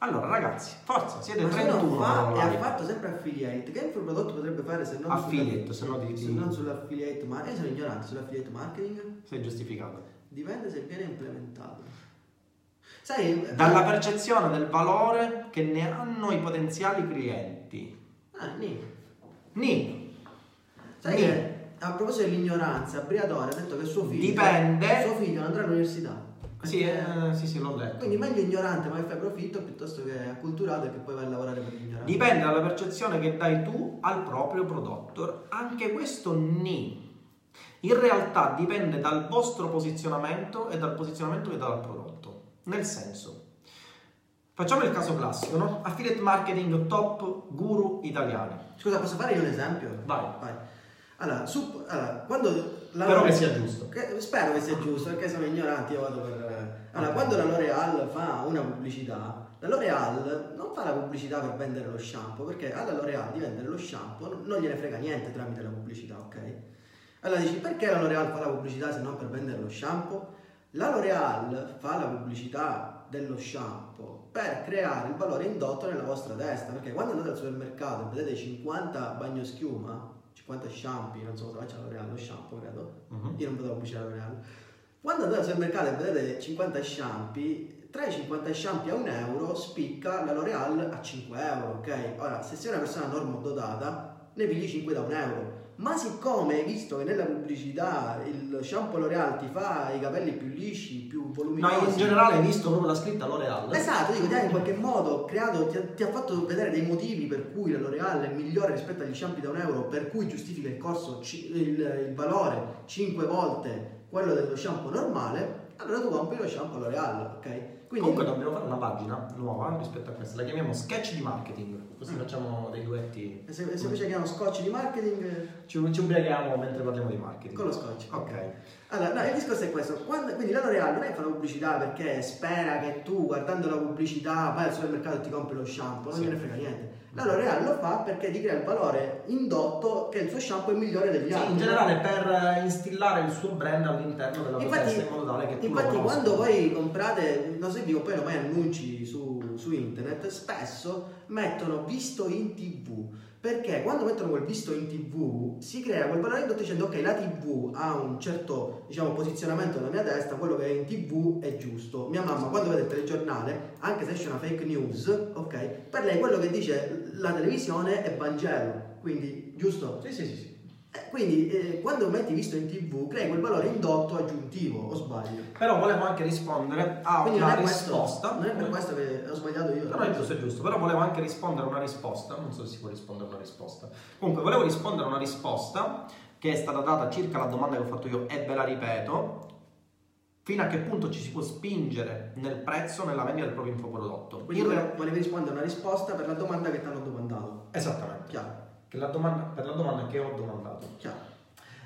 Allora ragazzi, forza, siete Ma 31. Fa, e ha fatto sempre affiliate. Che altro prodotto potrebbe fare se non affiliate, se, no di, se non sull'affiliate marketing? Io sono ignorante sull'affiliate marketing. Sei giustificato. Dipende se viene implementato. Sai, dalla eh, percezione del valore che ne hanno i potenziali clienti. Ah, ni. Ni. Sai ni. che a proposito dell'ignoranza, Briatore ha detto che suo figlio Dipende. Suo figlio andrà all'università. Sì, eh, sì, sì, l'ho letto. Quindi meglio ignorante ma che fai profitto piuttosto che acculturato e che poi vai a lavorare per l'ignorante. Dipende dalla percezione che dai tu al proprio prodotto. Anche questo ni. In realtà dipende dal vostro posizionamento e dal posizionamento che dà al prodotto. Nel senso, facciamo il caso classico, no? Affiliate marketing top guru italiani. Scusa, posso fare io un esempio? Vai. Vai. Allora, su, allora quando Spero che sia giusto. Che, spero che sia giusto, perché sono ignorante, io vado per... Allora, quando la L'Oreal fa una pubblicità, la L'Oreal non fa la pubblicità per vendere lo shampoo, perché alla L'Oreal di vendere lo shampoo non gliene frega niente tramite la pubblicità, ok? Allora dici, perché la L'Oreal fa la pubblicità se non per vendere lo shampoo? La L'Oreal fa la pubblicità dello shampoo per creare il valore indotto nella vostra testa, perché quando andate al supermercato e vedete 50 bagnoschiuma, 50 shampoo, non so cosa faccia L'Oreal, lo shampoo credo, uh-huh. io non vedo pubblicità L'Oreal. Quando andate al supermercato e vedete 50 shampoo, tra i 50 shampoo a un euro spicca la L'Oreal a 5 euro, ok? Ora, se sei una persona normodotata, ne pigli 5 da un euro ma siccome hai visto che nella pubblicità il shampoo L'Oreal ti fa i capelli più lisci, più voluminosi. No, in generale hai visto proprio la scritta L'Oreal. Esatto, dico, ti ha in qualche modo creato, ti ha, ti ha, fatto vedere dei motivi per cui la L'Oreal è migliore rispetto agli shampoo da un euro, per cui giustifica il, corso, il, il valore 5 volte quello dello shampoo normale, allora tu compri lo shampoo L'Oreal, ok? Quindi, Comunque dobbiamo fare una pagina nuova rispetto a questa, la chiamiamo sketch di marketing, così mm. facciamo dei duetti. E se, se invece chiamiamo scotch di marketing? Ci, ci ubriachiamo mentre parliamo di marketing. Con lo scotch. Ok. Allora, no, il discorso è questo, Quando, quindi la L'Oreal non è che fa la pubblicità perché spera che tu guardando la pubblicità vai al supermercato e ti compri lo shampoo, non sì. gliene frega niente. La L'Oreal lo fa perché ti crea il valore indotto che il suo shampoo è migliore degli Sì, altri. in generale per instillare il suo brand all'interno della tua Infatti, testa in modo tale che tu infatti quando voi comprate, non so se vi compaiono mai annunci su, su internet, spesso mettono visto in tv. Perché quando mettono quel visto in tv si crea quel indotto dicendo ok la tv ha un certo diciamo, posizionamento nella mia testa, quello che è in tv è giusto. Mia mamma quando vede il telegiornale, anche se esce una fake news, ok, per lei quello che dice la televisione è Vangelo, quindi giusto? Sì, sì, sì, sì. Eh, Quindi eh, quando metti visto in tv crei quel valore indotto aggiuntivo, o sbaglio? Però volevo anche rispondere a Quindi non una questo, risposta. non è per questo che ho sbagliato io. No, è giusto, è giusto, però volevo anche rispondere a una risposta, non so se si può rispondere a una risposta. Comunque, volevo rispondere a una risposta che è stata data circa la domanda che ho fatto io e ve la ripeto. Fino a che punto ci si può spingere nel prezzo nella vendita del proprio infoprodotto? Quindi In volevo, volevi rispondere a una risposta per la domanda che ti hanno domandato. Esattamente. Chiaro, Che la domanda, per la domanda che ho domandato. chiaro.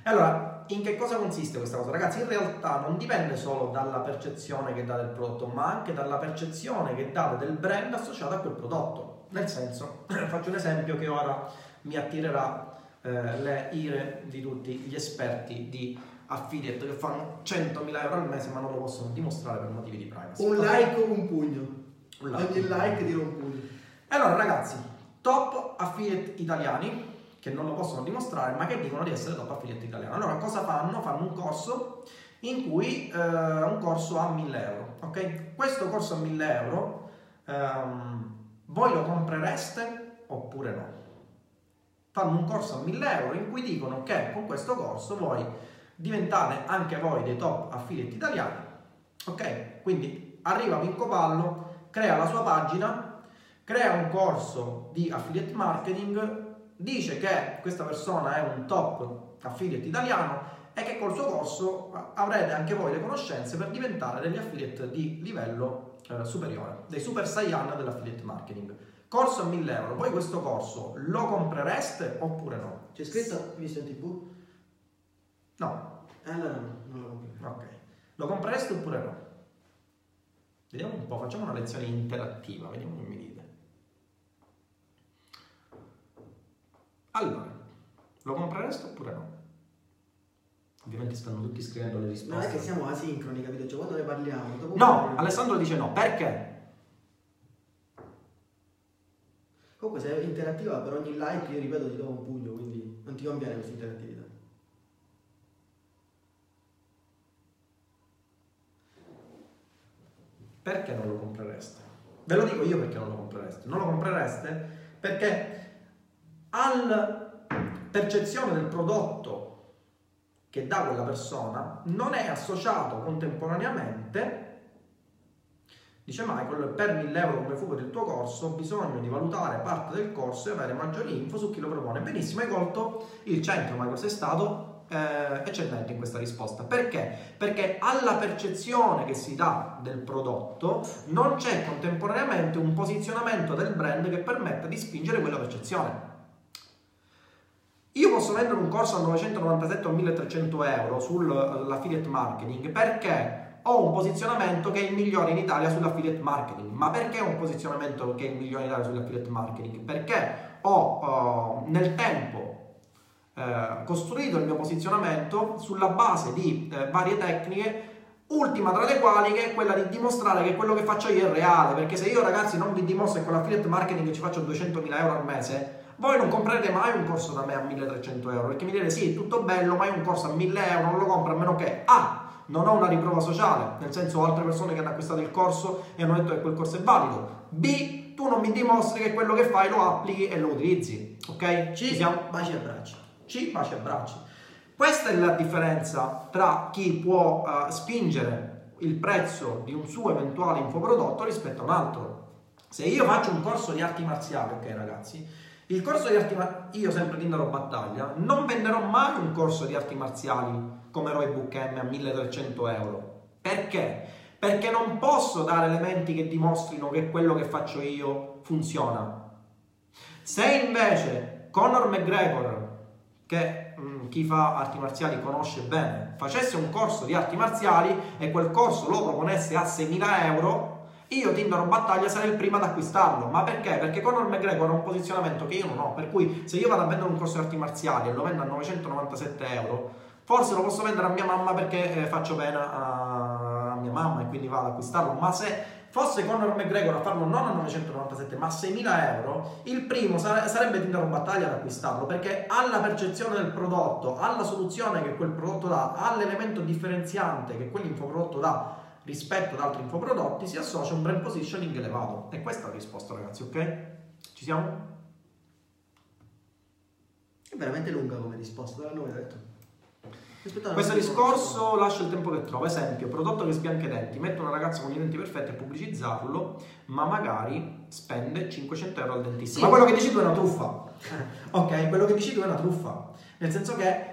E allora, in che cosa consiste questa cosa? Ragazzi, in realtà non dipende solo dalla percezione che dà del prodotto, ma anche dalla percezione che date del brand associato a quel prodotto. Nel senso, faccio un esempio che ora mi attirerà eh, le ire di tutti gli esperti di affiliate che fanno 100.000 euro al mese ma non lo possono dimostrare per motivi di privacy. Un like o un pugno. Un like. Ogni like tira un pugno. E Allora ragazzi, top affiliate italiani che non lo possono dimostrare ma che dicono di essere top affiliate italiani. Allora cosa fanno? Fanno un corso in cui eh, un corso a 1000 euro. Ok? Questo corso a 1000 euro ehm, voi lo comprereste oppure no? Fanno un corso a 1000 euro in cui dicono che con questo corso voi diventate anche voi dei top affiliate italiani. Ok? Quindi arriva Pinco Pallo, crea la sua pagina, crea un corso di affiliate marketing, dice che questa persona è un top affiliate italiano e che col suo corso avrete anche voi le conoscenze per diventare degli affiliate di livello eh, superiore, dei super saiyan dell'affiliate marketing. Corso a 1000 euro, voi questo corso lo comprereste oppure no? C'è scritto visto in tv? No, Eh, allora no, non lo compro. ok. Lo comprereste oppure no? Vediamo un po', facciamo una lezione interattiva, vediamo che mi dite. Allora, lo comprereste oppure no? Ovviamente stanno tutti scrivendo le risposte. è che siamo asincroni, capito? Cioè quando ne parliamo. Dopo No, parliamo. Alessandro dice no, perché? Comunque se è interattiva per ogni like io ripeto ti do un pugno, quindi non ti conviene questa interattività. Perché non lo comprereste? Ve lo dico io perché non lo comprereste. Non lo comprereste perché alla percezione del prodotto che dà quella persona non è associato contemporaneamente Dice Michael, per 1000 euro come fu per il tuo corso, ho bisogno di valutare parte del corso e avere maggiori info su chi lo propone. Benissimo, hai colto il centro, Michael, sei stato eh, eccellente in questa risposta. Perché? Perché alla percezione che si dà del prodotto non c'è contemporaneamente un posizionamento del brand che permetta di spingere quella percezione. Io posso vendere un corso a 997 o 1300 euro sull'affiliate marketing perché ho un posizionamento che è il migliore in Italia sull'affiliate marketing. Ma perché ho un posizionamento che è il migliore in Italia sull'affiliate marketing? Perché ho uh, nel tempo uh, costruito il mio posizionamento sulla base di uh, varie tecniche Ultima tra le quali che è quella di dimostrare che quello che faccio io è reale, perché se io ragazzi non vi dimostro che con l'affiliate marketing ci faccio 200.000 euro al mese, voi non comprerete mai un corso da me a 1300 euro, perché mi direte sì, tutto bello, ma io un corso a 1000 euro non lo compro a meno che A, non ho una riprova sociale, nel senso ho altre persone che hanno acquistato il corso e hanno detto che quel corso è valido, B, tu non mi dimostri che quello che fai lo applichi e lo utilizzi, ok? Ci siamo? baci e abbracci. C, baci e abbracci. Questa è la differenza tra chi può uh, spingere il prezzo di un suo eventuale infoprodotto rispetto a un altro. Se io faccio un corso di arti marziali, ok ragazzi, il corso di arti marziali, io sempre Tindaro Battaglia, non venderò mai un corso di arti marziali come Roy Book M a 1300 euro. Perché? Perché non posso dare elementi che dimostrino che quello che faccio io funziona. Se invece Conor McGregor, che mh, chi fa arti marziali conosce bene, facesse un corso di arti marziali e quel corso lo proponesse a 6.000 euro io Tinder battaglia sarei il primo ad acquistarlo. Ma perché? Perché Conor McGregor ha un posizionamento che io non ho. Per cui se io vado a vendere un corso di arti marziali e lo vendo a 997 euro, forse lo posso vendere a mia mamma perché eh, faccio pena a mia mamma e quindi vado ad acquistarlo. Ma se fosse Conor McGregor a farlo non a 997 ma a 6.000 euro, il primo sarebbe Tinder battaglia ad acquistarlo perché ha la percezione del prodotto, ha la soluzione che quel prodotto dà, ha l'elemento differenziante che quell'infoprodotto dà rispetto ad altri infoprodotti, si associa un brand positioning elevato. E questa è la risposta ragazzi, ok? Ci siamo? È veramente lunga come risposta, l'hanno detto. Questo discorso lascia il tempo che trova. Esempio, prodotto che sbianca i denti, metto una ragazza con i denti perfetti a pubblicizzarlo, ma magari spende 500 euro al dentista. Sì. Ma quello che dici tu è una truffa. ok, quello che dici tu è una truffa. Nel senso che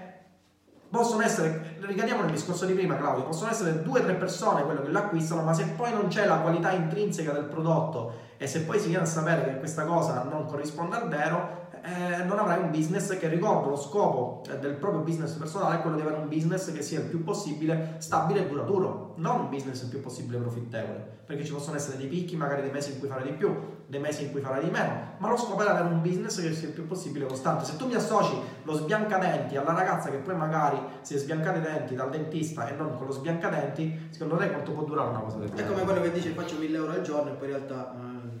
possono essere, ricadiamo nel discorso di prima Claudio, possono essere due o tre persone quello che l'acquistano, ma se poi non c'è la qualità intrinseca del prodotto e se poi si viene a sapere che questa cosa non corrisponde al vero, eh, non avrai un business che ricordo lo scopo eh, del proprio business personale è quello di avere un business che sia il più possibile stabile e duraturo, non un business il più possibile profittevole, perché ci possono essere dei picchi, magari dei mesi in cui fare di più, dei mesi in cui fare di meno, ma lo scopo è avere un business che sia il più possibile costante. Se tu mi associ lo sbiancadenti alla ragazza che poi magari si è sbiancata i denti dal dentista e non con lo sbiancadenti, secondo te quanto può durare una cosa del genere? È come quello che dice faccio 1000 euro al giorno e poi in realtà...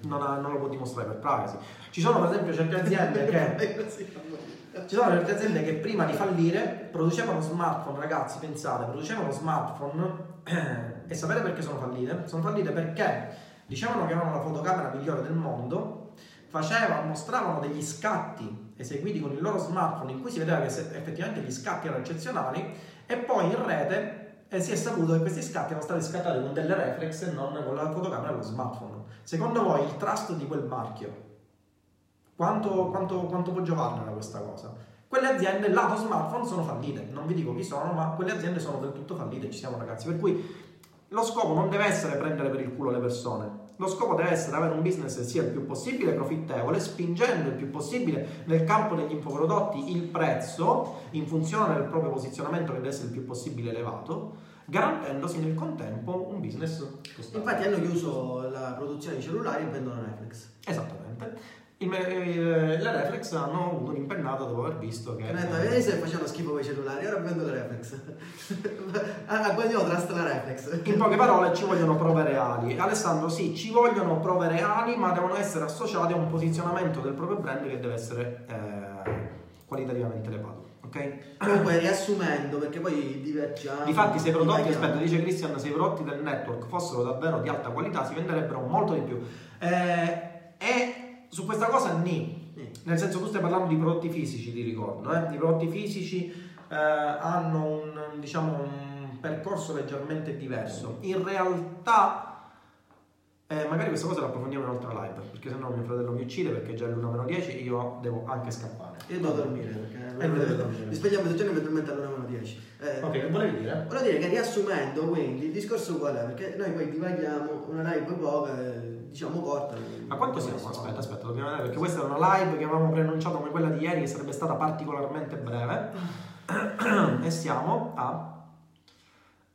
Non, ha, non, lo può dimostrare per privacy. Ci sono per esempio certe aziende che... Ci sono certe aziende che prima di fallire producevano smartphone, ragazzi, pensate, producevano smartphone e sapete perché sono fallite? Sono fallite perché dicevano che avevano la fotocamera migliore del mondo, facevano, mostravano degli scatti eseguiti con il loro smartphone in cui si vedeva che effettivamente gli scatti erano eccezionali e poi in rete e si è saputo che questi scatti erano stati scattati con delle reflex e non con la fotocamera dello smartphone. Secondo voi il trust di quel marchio, quanto, quanto, quanto può giovarne questa cosa? Quelle aziende lato smartphone sono fallite, non vi dico chi sono, ma quelle aziende sono del tutto fallite, ci siamo ragazzi. Per cui lo scopo non deve essere prendere per il culo le persone, lo scopo deve essere avere un business che sia il più possibile profittevole, spingendo il più possibile nel campo degli infoprodotti il prezzo in funzione del proprio posizionamento che deve essere il più possibile elevato, garantendosi nel contempo un business costante. Infatti hanno chiuso la produzione di cellulari e vendono Netflix. Esattamente il, il, le reflex hanno avuto un'impennata dopo aver visto che. Canetta, vedi se facevano schifo con i cellulari, ora prendo le reflex. ah, guardiamo trust la reflex. In poche parole ci vogliono prove reali. Alessandro, sì, ci vogliono prove reali, ma devono essere associate a un posizionamento del proprio brand che deve essere eh, qualitativamente elevato. Ok? Comunque riassumendo, perché poi divergiamo. Difatti, se i prodotti, aspetta, dice Christian, se i prodotti del network fossero davvero di alta qualità, si venderebbero molto di più. Eh, e su questa cosa ni. Nel senso, tu stai parlando di prodotti fisici, ti ricordo, eh? I prodotti fisici eh, hanno un, diciamo, un percorso leggermente diverso. In realtà eh, magari questa cosa la approfondiamo in un'altra live, perché sennò mio fratello mi uccide perché già è l'1 10 io devo anche scappare. Io devo dormire perché eh, dormire. mi svegliamo tutti giorni eventualmente all'1 10. Eh, ok, che volevi dire? Volevo dire che riassumendo quindi il discorso qual è? Perché noi poi divaghiamo una live poca, eh, diciamo corta. Ma quanto siamo? Aspetta, aspetta, dobbiamo vedere perché questa è una live che avevamo preannunciato come quella di ieri che sarebbe stata particolarmente breve e siamo a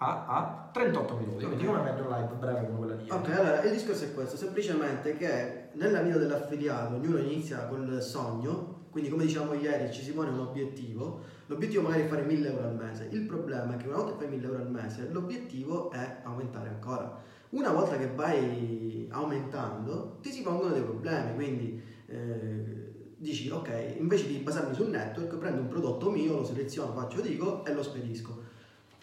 a, a 38 minuti. Quindi come metto live breve come quella di ieri. Ok, allora il discorso è questo, semplicemente che nella vita dell'affiliato ognuno inizia col sogno, quindi come diciamo ieri ci si pone un obiettivo, l'obiettivo magari è fare 1000 euro al mese, il problema è che una volta che fai 1000 euro al mese l'obiettivo è aumentare ancora. Una volta che vai aumentando ti si pongono dei problemi, quindi eh, dici ok, invece di basarmi sul network prendo un prodotto mio, lo seleziono, faccio dico e lo spedisco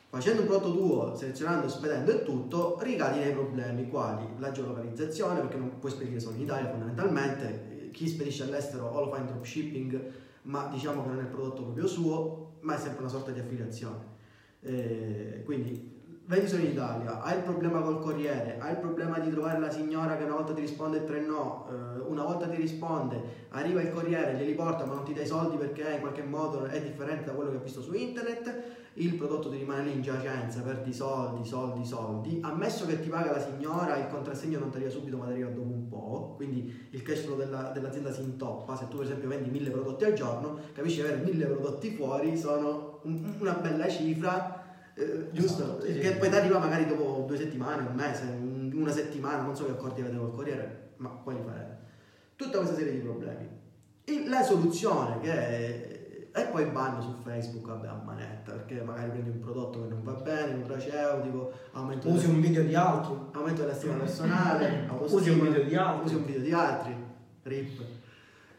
Facendo un prodotto tuo, selezionando, spedendo e tutto, ricadi nei problemi quali la geolocalizzazione, perché non puoi spedire solo in Italia fondamentalmente, chi spedisce all'estero o lo fa in dropshipping, ma diciamo che non è il prodotto proprio suo, ma è sempre una sorta di affiliazione. Eh, quindi vendi solo in Italia, hai il problema col corriere, hai il problema di trovare la signora che una volta ti risponde tre no, eh, una volta ti risponde, arriva il corriere, glieli porta ma non ti dai soldi perché in qualche modo è differente da quello che hai visto su internet, il prodotto ti rimane lì in giacenza, perdi soldi, soldi, soldi, ammesso che ti paga la signora, il contrassegno non ti arriva subito ma ti arriva dopo un po', quindi il cash flow della, dell'azienda si intoppa, se tu per esempio vendi mille prodotti al giorno, capisci che avere mille prodotti fuori sono un, una bella cifra, eh, giusto? Esatto, sì, che sì. poi ti arriva magari dopo due settimane, un mese, un, una settimana, non so che accordi avete col Corriere, ma quali farete? Tutta questa serie di problemi. E la soluzione che è e poi banno su Facebook vabbè, a manetta perché magari prendi un prodotto che non va bene, un nutraceutico, aumento Usi un video di altri. aumento della stima personale, Usi un video di altri. usi un video di altri, rip.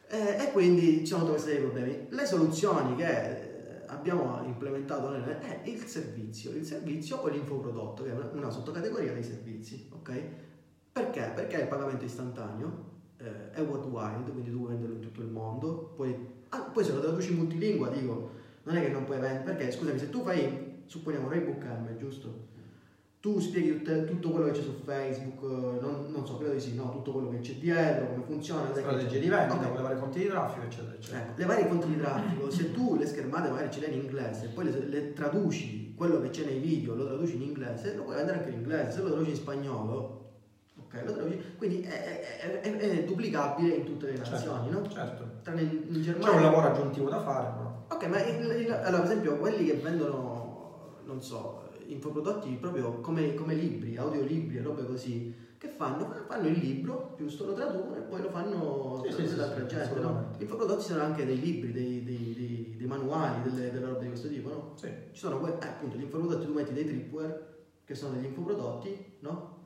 Eh, e quindi ci sono tutte queste serie di problemi. Le soluzioni che eh, abbiamo implementato noi è il servizio, il servizio o l'infoprodotto, che è una, sottocategoria dei servizi, ok? Perché? Perché il pagamento istantaneo eh, è worldwide, quindi tu puoi venderlo in tutto il mondo, poi, ah, poi se lo traduci multilingua dico, non è che non puoi vendere, perché scusami, se tu fai, supponiamo Raybook M, giusto? Tu spieghi tutto quello che c'è su Facebook, eh, non, non so, credo di sì, no, tutto quello che c'è dietro, come funziona, che Strategie c'è. di vendita, Ok. con le varie fonti di traffico, eccetera, eccetera. Ecco, le varie fonti di traffico, se tu le schermate magari ce le hai in inglese e poi le, le traduci, quello che c'è nei video lo traduci in inglese, lo puoi vendere anche in inglese, se lo traduci in spagnolo, ok, lo traduci, quindi è, è- è- è duplicabile in tutte le nazioni, no? Certo. Tranne in, in C'è Germania. un lavoro aggiuntivo da fare, ma... Ok, ma il- il- allora, per esempio, quelli che vendono, non so, infoprodotti proprio come, come libri, audiolibri e robe così, che fanno? Fanno il libro, giusto, lo traducono e poi lo fanno Sì, sì, sì, da sì, altra gente, no? Infoprodotti sono anche dei libri, dei, dei- dei- dei manuali, delle, delle robe di questo tipo, no? Sì. Ci sono eh, appunto gli infoprodotti, tu metti dei tripware, che sono degli infoprodotti, no?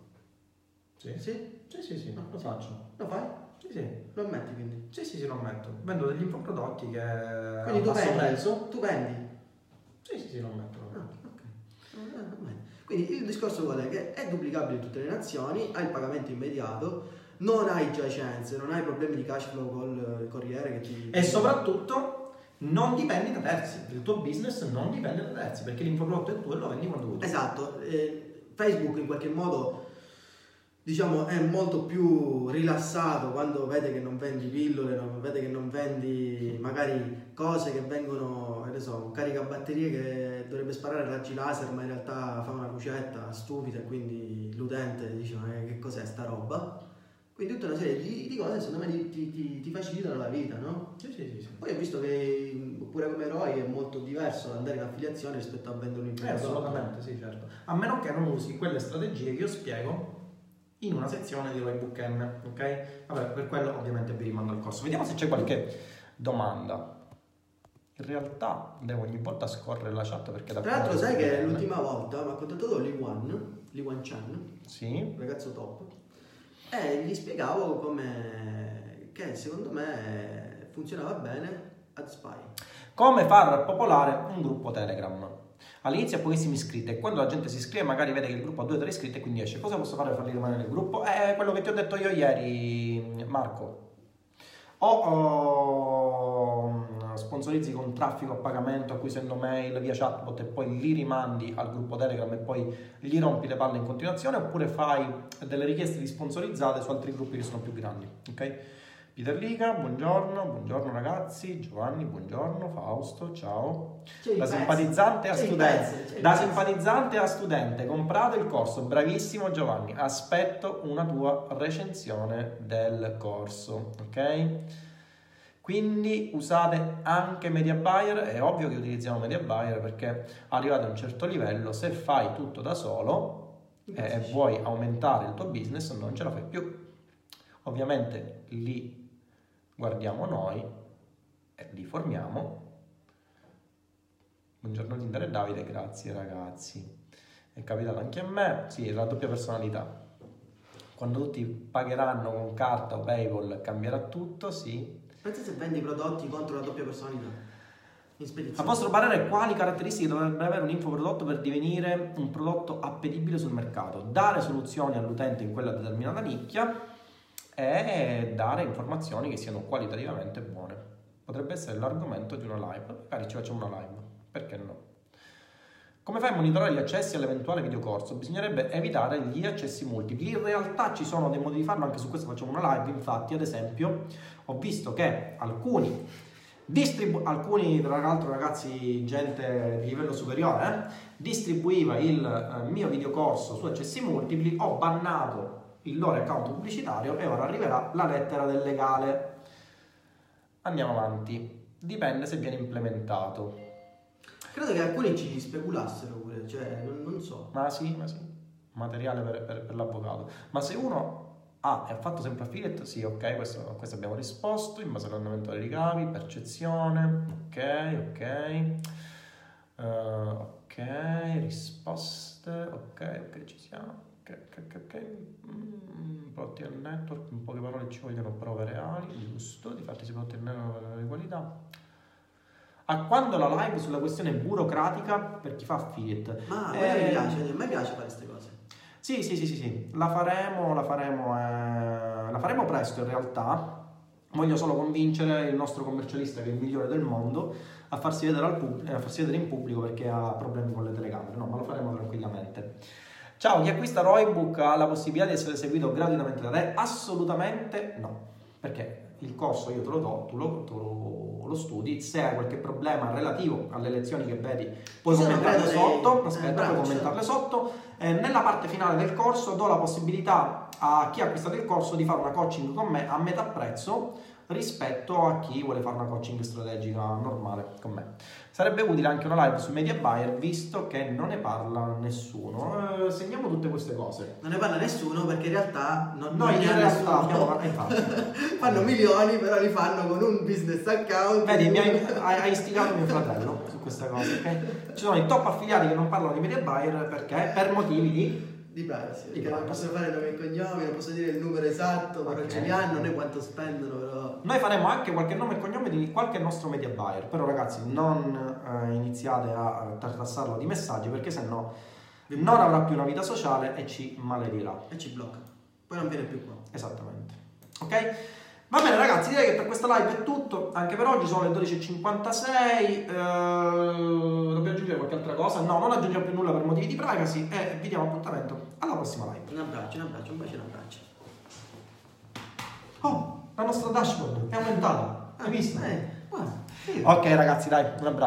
Sì. Sì? Sì, sì, sì, lo faccio. Lo fai? Sì, sì. Lo ammetti quindi. Sì, sì, sì, lo ammetto. Vendo degli infoprodotti che Quindi tu vendi, tu vendi. Sì, sì, sì, lo ammetto. lo Ah, ammetto. ok. Ah, va bene. Quindi il discorso qual è? Che è duplicabile in tutte le nazioni, hai il pagamento immediato, non hai giacenze, non hai problemi di cash flow col eh, corriere che ti... E soprattutto non dipendi da terzi. Il tuo business non dipende da terzi perché l'infoprodotto è tuo e lo vendi quando vuoi. tu. Esatto, eh, Facebook in qualche modo diciamo è molto più rilassato quando vede che non vendi pillole, vede che non vendi magari cose che vengono, che ne so, un caricabatterie che dovrebbe sparare raggi laser ma in realtà fa una lucetta stupida e quindi l'utente dice ma che cos'è sta roba? Quindi tutta una serie di, di cose secondo me ti, ti- ti- facilitano la vita, no? Sì, sì, sì. Poi ho visto che pure come eroi è molto diverso andare in affiliazione rispetto a vendere un Eh, assolutamente, sì, certo. A meno che non usi quelle strategie che io spiego in una sezione di Roybook M, ok? Vabbè, per quello ovviamente vi rimando al corso. Vediamo se c'è qualche domanda. In realtà devo ogni volta scorrere la chat perché da Tra l'altro sai che l'ultima volta mi ha contattato Lee Wan, Lee Wan Chan, Sì, un ragazzo top, e gli spiegavo come che secondo me funzionava bene AdSpy. Come far popolare un gruppo Telegram? All'inizio pochissimi iscritti e quando la gente si iscrive magari vede che il gruppo ha 2-3 iscritti e quindi esce. Cosa posso fare per farli rimanere nel gruppo? È quello che ti ho detto io ieri, Marco. O o, sponsorizzi con traffico a pagamento acquisendo mail via chatbot e poi li rimandi al gruppo Telegram e poi gli rompi le palle in continuazione oppure fai delle richieste di sponsorizzate su altri gruppi che sono più grandi. Ok? Peter Liga, buongiorno, buongiorno ragazzi, Giovanni, buongiorno, Fausto, ciao. Da simpatizzante a studente, da simpatizzante a studente, comprato il corso, bravissimo Giovanni, aspetto una tua recensione del corso, ok? Quindi usate anche Media Buyer, è ovvio che utilizziamo Media Buyer perché arrivato a un certo livello, se fai tutto da solo e vuoi aumentare il tuo business non ce la fai più. Ovviamente li guardiamo noi e li formiamo. Buongiorno Tinder e Davide, grazie ragazzi. È capitato anche a me, sì, è la doppia personalità. Quando tutti pagheranno con carta o PayPal cambierà tutto, sì. Pensa se vendi prodotti contro la doppia personalità. A vostro parere, quali caratteristiche dovrebbe avere un infoprodotto per divenire un prodotto appetibile sul mercato? Dare soluzioni all'utente in quella determinata nicchia e dare informazioni che siano qualitativamente buone. Potrebbe essere l'argomento di una live. Magari ci facciamo una live, perché no? Come fai a monitorare gli accessi all'eventuale videocorso? Bisognerebbe evitare gli accessi multipli. In realtà ci sono dei modi di farlo, anche su questo facciamo una live. Infatti, ad esempio, ho visto che alcuni distribu- alcuni tra l'altro ragazzi gente di livello superiore eh, distribuiva il eh, mio videocorso su accessi multipli ho bannato il loro account pubblicitario e ora arriverà la lettera del legale andiamo avanti dipende se viene implementato Credo che alcuni ci speculassero pure, cioè non, non so. ma sì ma sì materiale per, per- per l'avvocato. Ma se uno ha ha fatto sempre affiliate, sì, ok, questo, questo abbiamo risposto in base all'andamento dei ricavi, percezione, ok, ok. Eh, ok, risposte, ok, ok, ci siamo. Ok, ok, ok, ok. Mm, prodotti al network, in poche parole ci vogliono prove reali, giusto, di fatti si prodotti al network di qualità. A quando la live sulla questione burocratica per chi fa affiliate? Ma a Eh, mi piace, a me piace fare queste cose. Sì, sì, sì, sì, sì, la faremo, la faremo, eh, la faremo presto in realtà. Voglio solo convincere il nostro commercialista, che è il migliore del mondo, a farsi vedere, pub- a farsi vedere in pubblico perché ha problemi con le telecamere. No, ma lo faremo tranquillamente. Ciao, chi acquista Roybook ha la possibilità di essere seguito gratuitamente da te? Assolutamente no, perché il corso io te lo do, tu lo, lo- lo studi, se hai qualche problema relativo alle lezioni che vedi puoi sono, commentarle sotto, aspetta, eh, bravo, puoi commentarle sotto. Eh, nella parte finale del corso do la possibilità a chi ha acquistato il corso di fare una coaching con me a metà prezzo rispetto a chi vuole fare una coaching strategica normale con me. Sarebbe utile anche una live su Media Buyer visto che non ne parla nessuno. Eh, segniamo tutte queste cose. Non ne parla nessuno perché in realtà non, Noi non in realtà abbiamo infatti. fanno milioni, però li fanno con un business account. Vedi, mi hai, hai- istigato mio fratello su questa cosa, ok? Ci sono i top affiliati che non parlano di media buyer perché? Per motivi di di privacy, perché non posso fare nomi e cognomi, non posso dire il numero esatto, però Ok. ce li hanno, né quanto spendono, però. Noi faremo anche qualche nome e cognome di qualche nostro media buyer, però ragazzi non eh, iniziate a eh, tartassarlo di messaggi perché sennò non avrà più una vita sociale e ci maledirà. E ci blocca. Poi non viene più qua. Esattamente. Ok? Va bene ragazzi, direi che per questa live è tutto, anche per oggi sono le 12.56, eh, dobbiamo aggiungere qualche altra cosa? No, non aggiungiamo più nulla per motivi di privacy e vi diamo appuntamento alla prossima live. Un abbraccio, un abbraccio, un bacio, un abbraccio. Oh, la nostra dashboard è aumentata, hai visto? Eh, guarda. Ok ragazzi, dai, un abbraccio.